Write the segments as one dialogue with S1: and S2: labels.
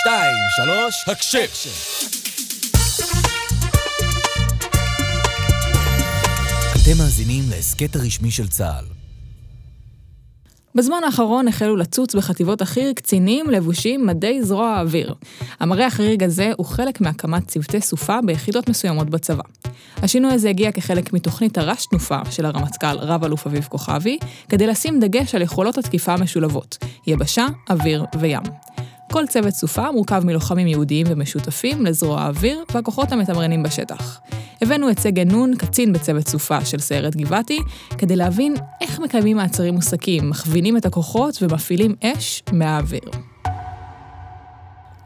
S1: שתיים, שלוש, הקשב. אתם מאזינים להסכת הרשמי של צה"ל.
S2: בזמן האחרון החלו לצוץ בחטיבות החי"ר קצינים לבושים מדי זרוע האוויר. המראה החריג הזה הוא חלק מהקמת צוותי סופה ביחידות מסוימות בצבא. השינוי הזה הגיע כחלק מתוכנית הרש תנופה של הרמטכ"ל רב-אלוף אביב כוכבי, כדי לשים דגש על יכולות התקיפה המשולבות, יבשה, אוויר וים. כל צוות סופה מורכב מלוחמים יהודיים ומשותפים לזרוע האוויר והכוחות המתמרנים בשטח. הבאנו את סגן נון, קצין בצוות סופה של סיירת גבעתי, כדי להבין איך מקיימים מעצרים מוסקים, מכווינים את הכוחות ומפעילים אש מהאוויר.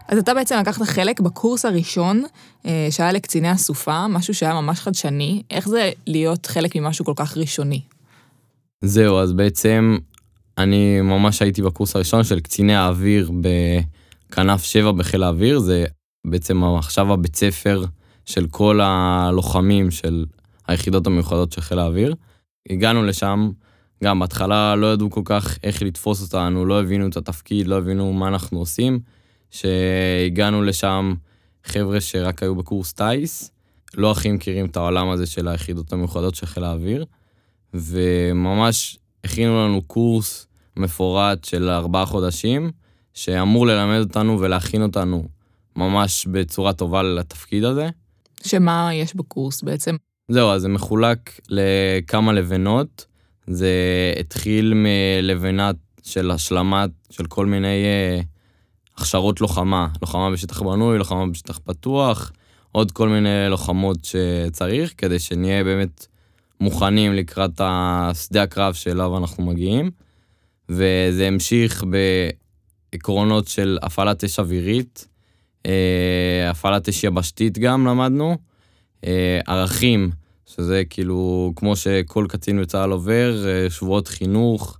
S2: אז אתה בעצם לקחת חלק בקורס הראשון אה, שהיה לקציני הסופה, משהו שהיה ממש חדשני. איך זה להיות חלק ממשהו כל כך ראשוני?
S3: זהו, אז בעצם אני ממש הייתי בקורס הראשון של קציני האוויר בכנף 7 בחיל האוויר, זה בעצם עכשיו הבית ספר של כל הלוחמים של היחידות המיוחדות של חיל האוויר. הגענו לשם, גם בהתחלה לא ידעו כל כך איך לתפוס אותנו, לא הבינו את התפקיד, לא הבינו מה אנחנו עושים. שהגענו לשם חבר'ה שרק היו בקורס טיס, לא הכי מכירים את העולם הזה של היחידות המיוחדות של חיל האוויר, וממש הכינו לנו קורס מפורט של ארבעה חודשים, שאמור ללמד אותנו ולהכין אותנו ממש בצורה טובה לתפקיד הזה.
S2: שמה יש בקורס בעצם?
S3: זהו, אז זה מחולק לכמה לבנות. זה התחיל מלבנת של השלמת של כל מיני uh, הכשרות לוחמה, לוחמה בשטח בנוי, לוחמה בשטח פתוח, עוד כל מיני לוחמות שצריך, כדי שנהיה באמת מוכנים לקראת השדה הקרב שאליו אנחנו מגיעים. וזה המשיך בעקרונות של הפעלת אש אווירית, אה, הפעלת אש יבשתית גם למדנו, אה, ערכים, שזה כאילו כמו שכל קצין בצה"ל עובר, אה, שבועות חינוך,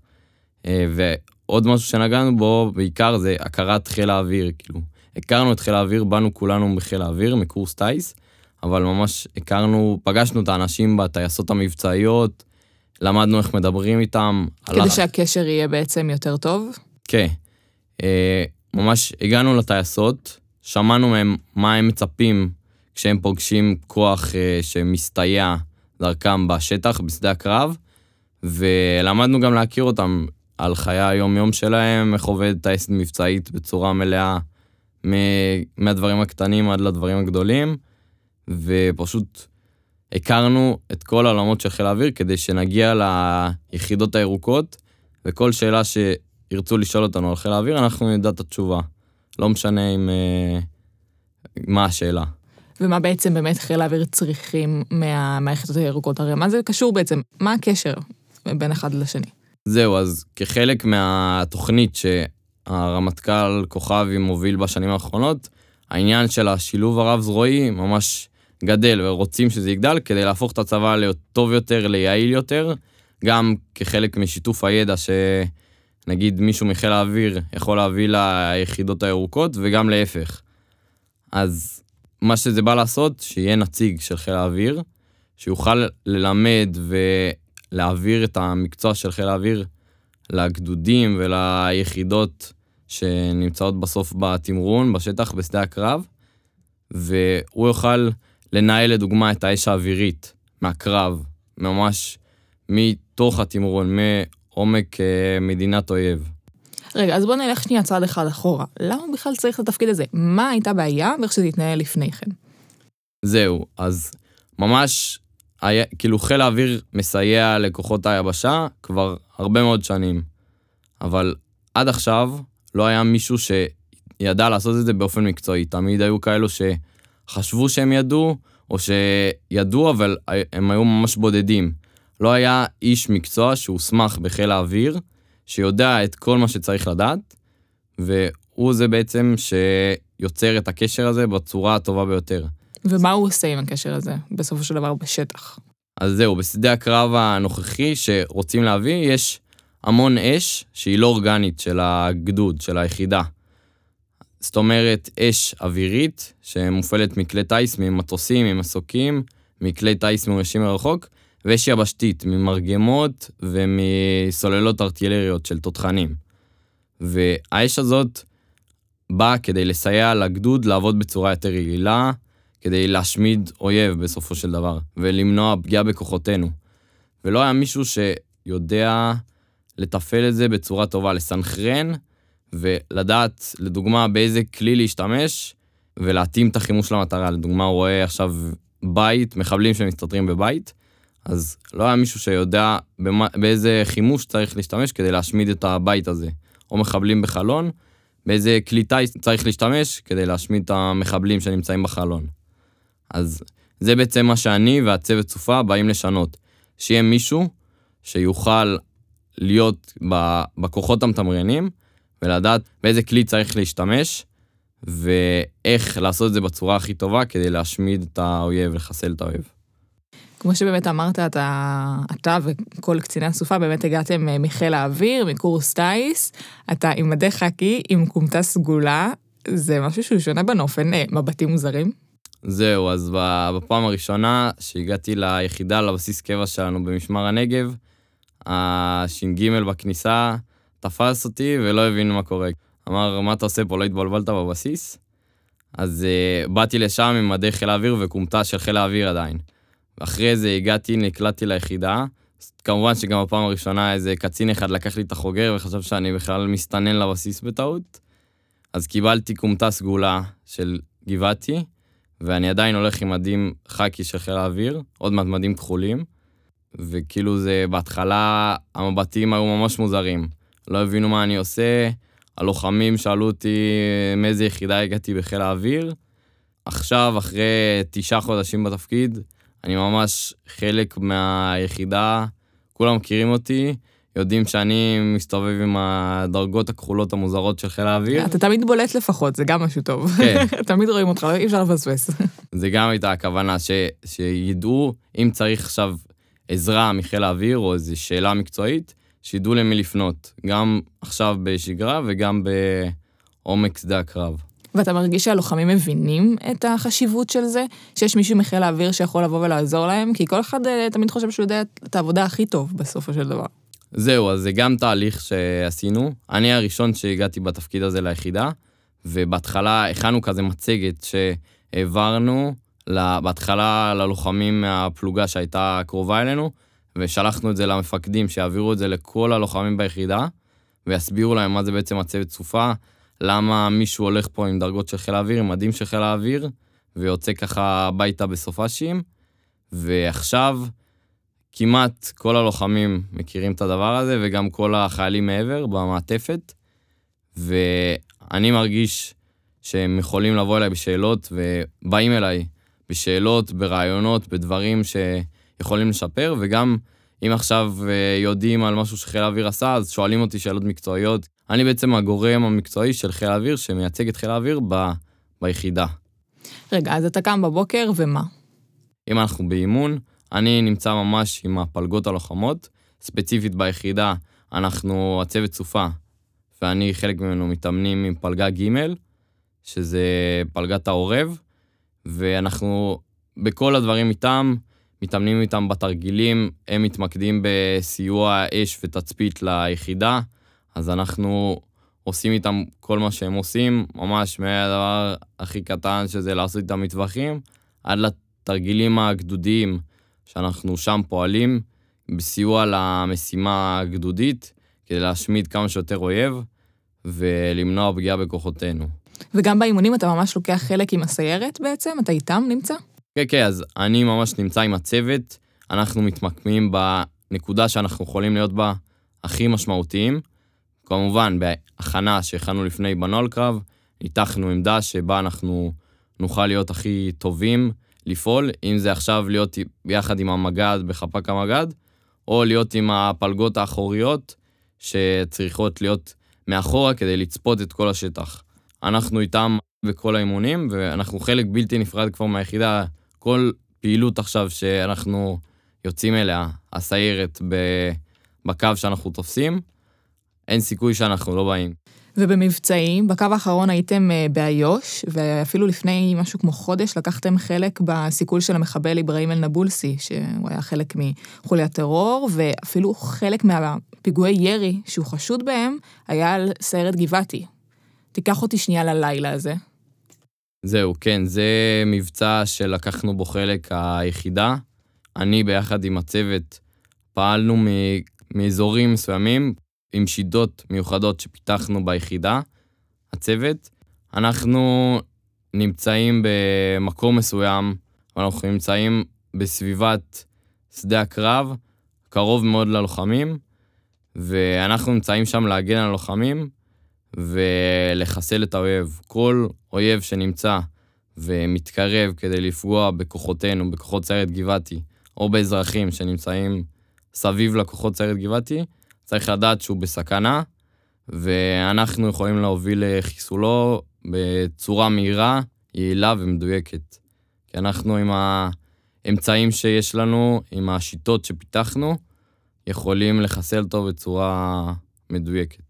S3: ועוד משהו שנגענו בו בעיקר זה הכרת חיל האוויר, כאילו, הכרנו את חיל האוויר, באנו כולנו בחיל האוויר, מקורס טיס, אבל ממש הכרנו, פגשנו את האנשים בטייסות המבצעיות, למדנו איך מדברים איתם.
S2: כדי הלך... שהקשר יהיה בעצם יותר טוב?
S3: כן. ממש הגענו לטייסות, שמענו מהם מה הם מצפים כשהם פוגשים כוח אה, שמסתייע דרכם בשטח, בשדה הקרב, ולמדנו גם להכיר אותם על חיי היום-יום שלהם, איך עובדת טייסת מבצעית בצורה מלאה, מהדברים הקטנים עד לדברים הגדולים, ופשוט הכרנו את כל העולמות של חיל האוויר כדי שנגיע ליחידות הירוקות, וכל שאלה שירצו לשאול אותנו על חיל האוויר, אנחנו נדע את התשובה. לא משנה אם... אה, מה השאלה.
S2: ומה בעצם באמת חיל האוויר צריכים מה, מהיחידות הירוקות? הרי מה זה קשור בעצם? מה הקשר בין אחד לשני?
S3: זהו, אז כחלק מהתוכנית שהרמטכ"ל כוכבי מוביל בשנים האחרונות, העניין של השילוב הרב-זרועי ממש גדל, ורוצים שזה יגדל כדי להפוך את הצבא לטוב יותר, ליעיל יותר, גם כחלק משיתוף הידע שנגיד מישהו מחיל האוויר יכול להביא ליחידות הירוקות, וגם להפך. אז מה שזה בא לעשות, שיהיה נציג של חיל האוויר, שיוכל ללמד ולהעביר את המקצוע של חיל האוויר לגדודים וליחידות שנמצאות בסוף בתמרון, בשטח, בשדה הקרב, והוא יוכל לנהל לדוגמה את האש האווירית מהקרב, ממש מתוך התמרון, מעומק אה, מדינת אויב.
S2: רגע, אז בוא נלך שנייה צעד אחד אחורה. למה בכלל צריך את התפקיד הזה? מה הייתה בעיה ואיך שזה התנהל לפני כן?
S3: זהו, אז ממש, היה, כאילו חיל האוויר מסייע לכוחות היבשה כבר הרבה מאוד שנים. אבל עד עכשיו לא היה מישהו שידע לעשות את זה באופן מקצועי. תמיד היו כאלו שחשבו שהם ידעו, או שידעו, אבל הם היו ממש בודדים. לא היה איש מקצוע שהוסמך בחיל האוויר, שיודע את כל מה שצריך לדעת, והוא זה בעצם שיוצר את הקשר הזה בצורה הטובה ביותר.
S2: ומה הוא עושה עם הקשר הזה, בסופו של דבר, בשטח?
S3: אז זהו, בשדה הקרב הנוכחי שרוצים להביא, יש המון אש שהיא לא אורגנית של הגדוד, של היחידה. זאת אומרת, אש אווירית שמופעלת מכלי טיס, ממטוסים, ממסוקים, מכלי טיס מאוישים מרחוק, ויש יבשתית ממרגמות ומסוללות ארטילריות של תותחנים. והאש הזאת, בא כדי לסייע לגדוד לעבוד בצורה יותר יעילה, כדי להשמיד אויב בסופו של דבר, ולמנוע פגיעה בכוחותינו. ולא היה מישהו שיודע לתפעל את זה בצורה טובה, לסנכרן ולדעת, לדוגמה, באיזה כלי להשתמש ולהתאים את החימוש למטרה. לדוגמה, הוא רואה עכשיו בית, מחבלים שמסתתרים בבית, אז לא היה מישהו שיודע במה, באיזה חימוש צריך להשתמש כדי להשמיד את הבית הזה. או מחבלים בחלון, באיזה כלי טיס צריך להשתמש כדי להשמיד את המחבלים שנמצאים בחלון. אז זה בעצם מה שאני והצוות סופה באים לשנות. שיהיה מישהו שיוכל להיות בכוחות המתמרנים ולדעת באיזה כלי צריך להשתמש ואיך לעשות את זה בצורה הכי טובה כדי להשמיד את האויב, לחסל את האויב.
S2: כמו שבאמת אמרת, אתה, אתה וכל קציני הסופה באמת הגעתם אה, מחיל האוויר, מקורס טיס, אתה עם מדי חקי, עם כומתה סגולה, זה משהו שהוא שונה בנוף, אין אה, מבטים מוזרים?
S3: זהו, אז בפעם הראשונה שהגעתי ליחידה, לבסיס קבע שלנו במשמר הנגב, הש"ג בכניסה תפס אותי ולא הבין מה קורה. אמר, מה אתה עושה פה, לא התבלבלת בבסיס? אז uh, באתי לשם עם מדי חיל האוויר וכומתה של חיל האוויר עדיין. אחרי זה הגעתי, נקלטתי ליחידה. כמובן שגם בפעם הראשונה איזה קצין אחד לקח לי את החוגר וחשב שאני בכלל מסתנן לבסיס בטעות. אז קיבלתי כומתה סגולה של גבעתי, ואני עדיין הולך עם מדים חאקי של חיל האוויר, עוד מעט מדים כחולים, וכאילו זה, בהתחלה המבטים היו ממש מוזרים. לא הבינו מה אני עושה, הלוחמים שאלו אותי מאיזה יחידה הגעתי בחיל האוויר. עכשיו, אחרי תשעה חודשים בתפקיד, אני ממש חלק מהיחידה, כולם מכירים אותי, יודעים שאני מסתובב עם הדרגות הכחולות המוזרות של חיל האוויר.
S2: אתה תמיד בולט לפחות, זה גם משהו טוב.
S3: כן.
S2: תמיד רואים אותך, אי אפשר לפספס.
S3: זה גם הייתה הכוונה, ש, שידעו, אם צריך עכשיו עזרה מחיל האוויר או איזו שאלה מקצועית, שידעו למי לפנות, גם עכשיו בשגרה וגם בעומק שדה הקרב.
S2: ואתה מרגיש שהלוחמים מבינים את החשיבות של זה? שיש מישהו מחיל האוויר שיכול לבוא ולעזור להם? כי כל אחד אה, תמיד חושב שהוא יודע את העבודה הכי טוב בסופו של דבר.
S3: זהו, אז זה גם תהליך שעשינו. אני הראשון שהגעתי בתפקיד הזה ליחידה, ובהתחלה הכנו כזה מצגת שהעברנו בהתחלה ללוחמים מהפלוגה שהייתה קרובה אלינו, ושלחנו את זה למפקדים, שיעבירו את זה לכל הלוחמים ביחידה, ויסבירו להם מה זה בעצם הצוות סופה, למה מישהו הולך פה עם דרגות של חיל האוויר, עם מדים של חיל האוויר, ויוצא ככה הביתה בסופאשים, ועכשיו כמעט כל הלוחמים מכירים את הדבר הזה, וגם כל החיילים מעבר במעטפת, ואני מרגיש שהם יכולים לבוא אליי בשאלות, ובאים אליי בשאלות, ברעיונות, בדברים שיכולים לשפר, וגם אם עכשיו אה, יודעים על משהו שחיל האוויר עשה, אז שואלים אותי שאלות מקצועיות. אני בעצם הגורם המקצועי של חיל האוויר, שמייצג את חיל האוויר ב... ביחידה.
S2: רגע, אז אתה קם בבוקר, ומה?
S3: אם אנחנו באימון, אני נמצא ממש עם הפלגות הלוחמות, ספציפית ביחידה, אנחנו, הצוות סופה, ואני חלק ממנו מתאמנים עם פלגה ג', שזה פלגת העורב, ואנחנו בכל הדברים איתם, מתאמנים איתם בתרגילים, הם מתמקדים בסיוע אש ותצפית ליחידה, אז אנחנו עושים איתם כל מה שהם עושים, ממש מהדבר הכי קטן שזה לעשות איתם מטווחים, עד לתרגילים הגדודיים שאנחנו שם פועלים בסיוע למשימה הגדודית, כדי להשמיד כמה שיותר אויב ולמנוע פגיעה בכוחותינו.
S2: וגם באימונים אתה ממש לוקח חלק עם הסיירת בעצם? אתה איתם נמצא?
S3: כן, כן, אז אני ממש נמצא עם הצוות, אנחנו מתמקמים בנקודה שאנחנו יכולים להיות בה הכי משמעותיים. כמובן, בהכנה שהכנו לפני בנוהל קרב, ניתחנו עמדה שבה אנחנו נוכל להיות הכי טובים לפעול, אם זה עכשיו להיות ביחד עם המג"ד בחפ"ק המג"ד, או להיות עם הפלגות האחוריות שצריכות להיות מאחורה כדי לצפות את כל השטח. אנחנו איתם בכל האימונים, ואנחנו חלק בלתי נפרד כבר מהיחידה. כל פעילות עכשיו שאנחנו יוצאים אליה, הסיירת בקו שאנחנו תופסים, אין סיכוי שאנחנו לא באים.
S2: ובמבצעים, בקו האחרון הייתם אה, באיו"ש, ואפילו לפני משהו כמו חודש לקחתם חלק בסיכול של המחבל אברהים אל-נבולסי, שהוא היה חלק מחוליית טרור, ואפילו חלק מהפיגועי ירי שהוא חשוד בהם היה על סיירת גבעתי. תיקח אותי שנייה ללילה הזה.
S3: זהו, כן, זה מבצע שלקחנו בו חלק היחידה. אני ביחד עם הצוות פעלנו מאזורים מסוימים עם שידות מיוחדות שפיתחנו ביחידה, הצוות. אנחנו נמצאים במקום מסוים, אנחנו נמצאים בסביבת שדה הקרב, קרוב מאוד ללוחמים, ואנחנו נמצאים שם להגן על הלוחמים ולחסל את האויב. כל אויב שנמצא ומתקרב כדי לפגוע בכוחותינו, בכוחות סיירת גבעתי, או באזרחים שנמצאים סביב לכוחות סיירת גבעתי, צריך לדעת שהוא בסכנה, ואנחנו יכולים להוביל לחיסולו בצורה מהירה, יעילה ומדויקת. כי אנחנו עם האמצעים שיש לנו, עם השיטות שפיתחנו, יכולים לחסל אותו בצורה מדויקת.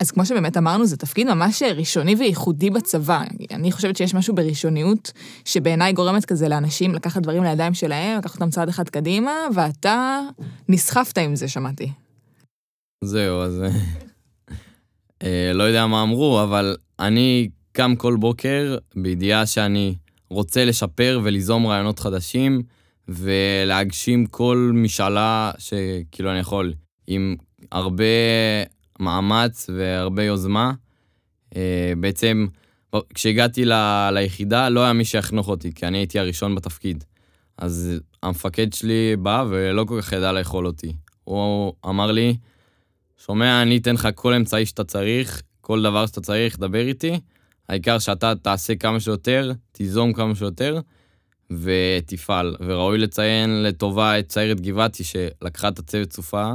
S2: אז כמו שבאמת אמרנו, זה תפקיד ממש ראשוני וייחודי בצבא. אני חושבת שיש משהו בראשוניות שבעיניי גורמת כזה לאנשים לקחת דברים לידיים שלהם, לקחת אותם צעד אחד קדימה, ואתה נסחפת עם זה, שמעתי.
S3: זהו, אז אה, לא יודע מה אמרו, אבל אני קם כל בוקר בידיעה שאני רוצה לשפר וליזום רעיונות חדשים ולהגשים כל משאלה שכאילו אני יכול, עם הרבה מאמץ והרבה יוזמה. אה, בעצם, כשהגעתי ל, ליחידה לא היה מי שיחנוך אותי, כי אני הייתי הראשון בתפקיד. אז המפקד שלי בא ולא כל כך ידע לאכול אותי. הוא אמר לי, שומע, אני אתן לך כל אמצעי שאתה צריך, כל דבר שאתה צריך, דבר איתי. העיקר שאתה תעשה כמה שיותר, תיזום כמה שיותר, ותפעל. וראוי לציין לטובה את סיירת גבעתי, שלקחה את הצוות סופה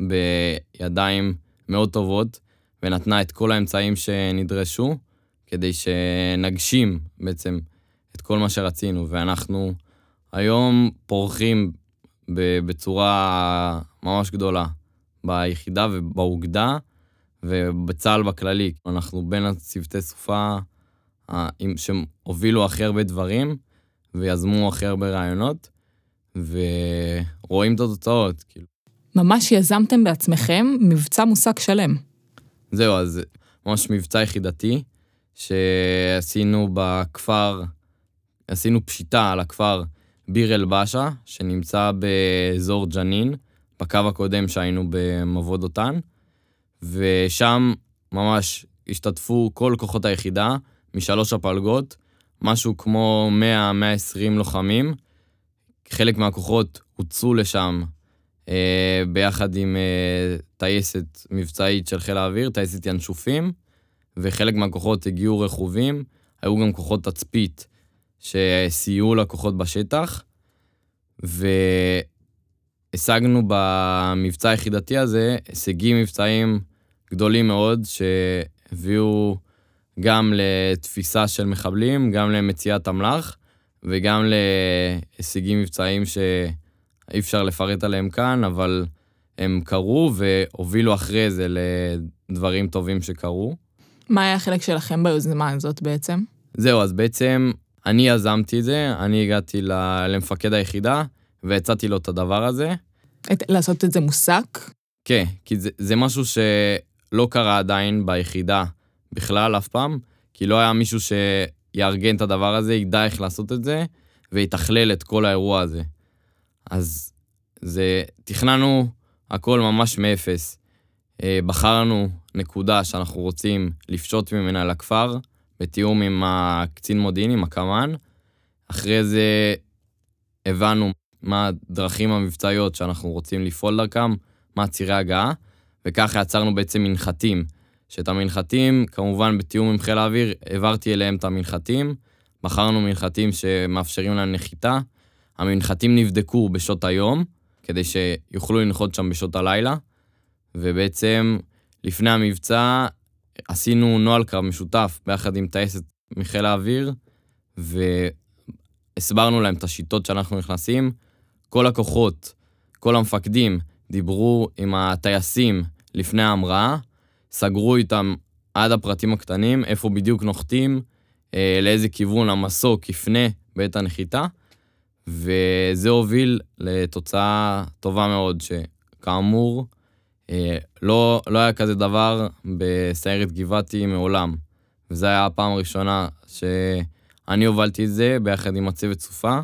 S3: בידיים מאוד טובות, ונתנה את כל האמצעים שנדרשו, כדי שנגשים בעצם את כל מה שרצינו. ואנחנו היום פורחים בצורה ממש גדולה ביחידה ובאוגדה, ובצה"ל בכללי. אנחנו בין הצוותי סופה שהובילו הכי הרבה דברים, ויזמו הכי הרבה רעיונות, ורואים את התוצאות. כאילו.
S2: ממש יזמתם בעצמכם מבצע מושג שלם.
S3: זהו, אז ממש מבצע יחידתי, שעשינו בכפר, עשינו פשיטה על הכפר ביר אל-באשה, שנמצא באזור ג'נין, בקו הקודם שהיינו במבוא דותן. ושם ממש השתתפו כל כוחות היחידה משלוש הפלגות, משהו כמו 100-120 לוחמים. חלק מהכוחות הוצאו לשם אה, ביחד עם אה, טייסת מבצעית של חיל האוויר, טייסת ינשופים, וחלק מהכוחות הגיעו רכובים, היו גם כוחות תצפית שסייעו לכוחות בשטח, ו... השגנו במבצע היחידתי הזה הישגים מבצעיים גדולים מאוד, שהביאו גם לתפיסה של מחבלים, גם למציאת אמל"ח, וגם להישגים מבצעיים שאי אפשר לפרט עליהם כאן, אבל הם קרו והובילו אחרי זה לדברים טובים שקרו.
S2: מה היה החלק שלכם ביוזמה הזאת בעצם?
S3: זהו, אז בעצם אני יזמתי את זה, אני הגעתי למפקד היחידה, והצעתי לו את הדבר הזה.
S2: את, לעשות את זה מוסק?
S3: כן, כי זה, זה משהו שלא קרה עדיין ביחידה בכלל אף פעם, כי לא היה מישהו שיארגן את הדבר הזה, ידע איך לעשות את זה, ויתכלל את כל האירוע הזה. אז זה, תכננו הכל ממש מאפס. אה, בחרנו נקודה שאנחנו רוצים לפשוט ממנה לכפר, בתיאום עם הקצין מודיעין, עם הקמ"ן. אחרי זה הבנו מה הדרכים המבצעיות שאנחנו רוצים לפעול דרכם, מה צירי הגעה, וככה יצרנו בעצם מנחתים. שאת המנחתים, כמובן בתיאום עם חיל האוויר, העברתי אליהם את המנחתים, בחרנו מנחתים שמאפשרים להם נחיתה. המנחתים נבדקו בשעות היום, כדי שיוכלו לנחות שם בשעות הלילה, ובעצם לפני המבצע עשינו נוהל קרב משותף ביחד עם טייסת מחיל האוויר, והסברנו להם את השיטות שאנחנו נכנסים, כל הכוחות, כל המפקדים, דיברו עם הטייסים לפני ההמראה, סגרו איתם עד הפרטים הקטנים, איפה בדיוק נוחתים, אה, לאיזה כיוון המסוק יפנה בעת הנחיתה, וזה הוביל לתוצאה טובה מאוד, שכאמור, אה, לא, לא היה כזה דבר בסיירת גבעתי מעולם. וזו הייתה הפעם הראשונה שאני הובלתי את זה ביחד עם הצוות סופה,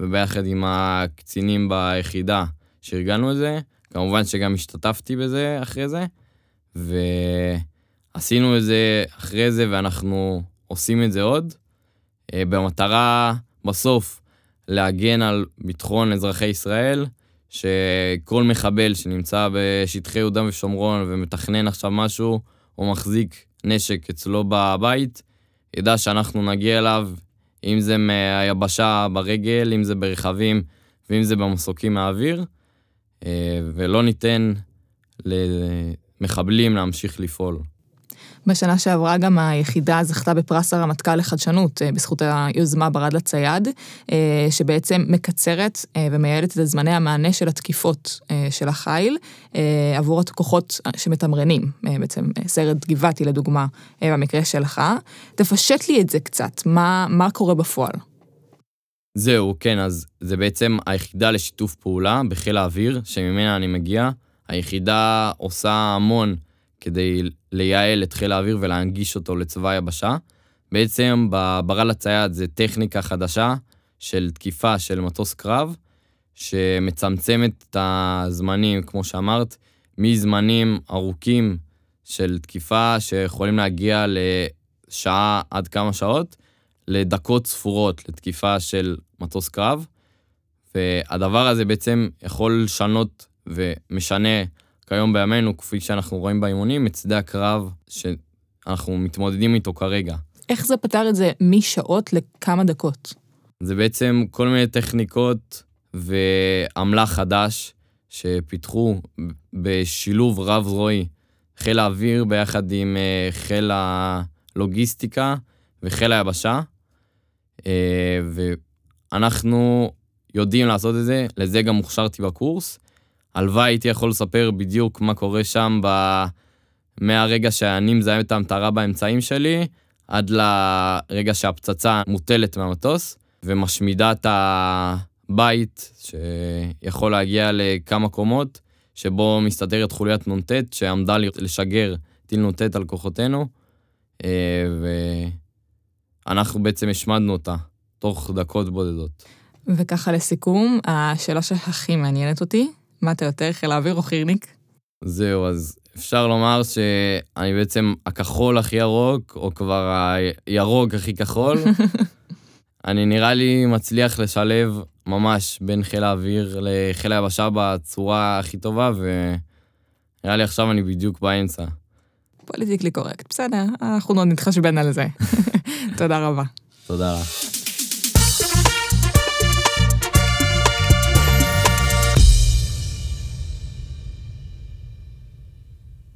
S3: וביחד עם הקצינים ביחידה שארגנו את זה. כמובן שגם השתתפתי בזה אחרי זה, ועשינו את זה אחרי זה, ואנחנו עושים את זה עוד, אה, במטרה בסוף להגן על ביטחון אזרחי ישראל, שכל מחבל שנמצא בשטחי יהודה ושומרון ומתכנן עכשיו משהו, או מחזיק נשק אצלו בבית, ידע שאנחנו נגיע אליו, אם זה מהיבשה ברגל, אם זה ברכבים ואם זה במסוקים מהאוויר, אה, ולא ניתן למחבלים להמשיך לפעול.
S2: בשנה שעברה גם היחידה זכתה בפרס הרמטכ"ל לחדשנות אה, בזכות היוזמה ברד לצייד, אה, שבעצם מקצרת אה, ומייעלת את זמני המענה של התקיפות של החיל עבור הכוחות שמתמרנים, בעצם סרט גבעתי לדוגמה, במקרה שלך. תפשט לי את זה קצת, מה, מה קורה בפועל?
S3: זהו, כן, אז זה בעצם היחידה לשיתוף פעולה בחיל האוויר, שממנה אני מגיע. היחידה עושה המון כדי לייעל את חיל האוויר ולהנגיש אותו לצבא היבשה. בעצם בברל הצייד זה טכניקה חדשה של תקיפה של מטוס קרב, שמצמצמת את הזמנים, כמו שאמרת, מזמנים ארוכים של תקיפה שיכולים להגיע לשעה עד כמה שעות, לדקות ספורות לתקיפה של מטוס קרב. והדבר הזה בעצם יכול לשנות ומשנה כיום בימינו, כפי שאנחנו רואים באימונים, את שדה הקרב שאנחנו מתמודדים איתו כרגע.
S2: איך זה פתר את זה משעות לכמה דקות?
S3: זה בעצם כל מיני טכניקות ועמלה חדש שפיתחו בשילוב רב-זרועי. חיל האוויר ביחד עם אה, חיל הלוגיסטיקה וחיל היבשה. אה, ואנחנו יודעים לעשות את זה, לזה גם הוכשרתי בקורס. הלוואי הייתי יכול לספר בדיוק מה קורה שם ב... מהרגע שאני מזהה את המטרה באמצעים שלי, עד לרגע שהפצצה מוטלת מהמטוס ומשמידה את הבית, שיכול להגיע לכמה קומות, שבו מסתתרת חוליית נ"ט, שעמדה לשגר טיל נ"ט על כוחותינו, אה, ואנחנו בעצם השמדנו אותה תוך דקות בודדות.
S2: וככה לסיכום, השאלה שהכי מעניינת אותי, מה אתה יותר, חיל האוויר או חירניק?
S3: זהו, אז אפשר לומר שאני בעצם הכחול הכי ירוק, או כבר הירוק הכי כחול. אני נראה לי מצליח לשלב ממש בין חיל האוויר לחיל היבשה בצורה הכי טובה, ונראה לי עכשיו אני בדיוק באמצע.
S2: פוליטיקלי קורקט, בסדר, אנחנו עוד נתחשבן על זה. תודה רבה.
S3: תודה רבה.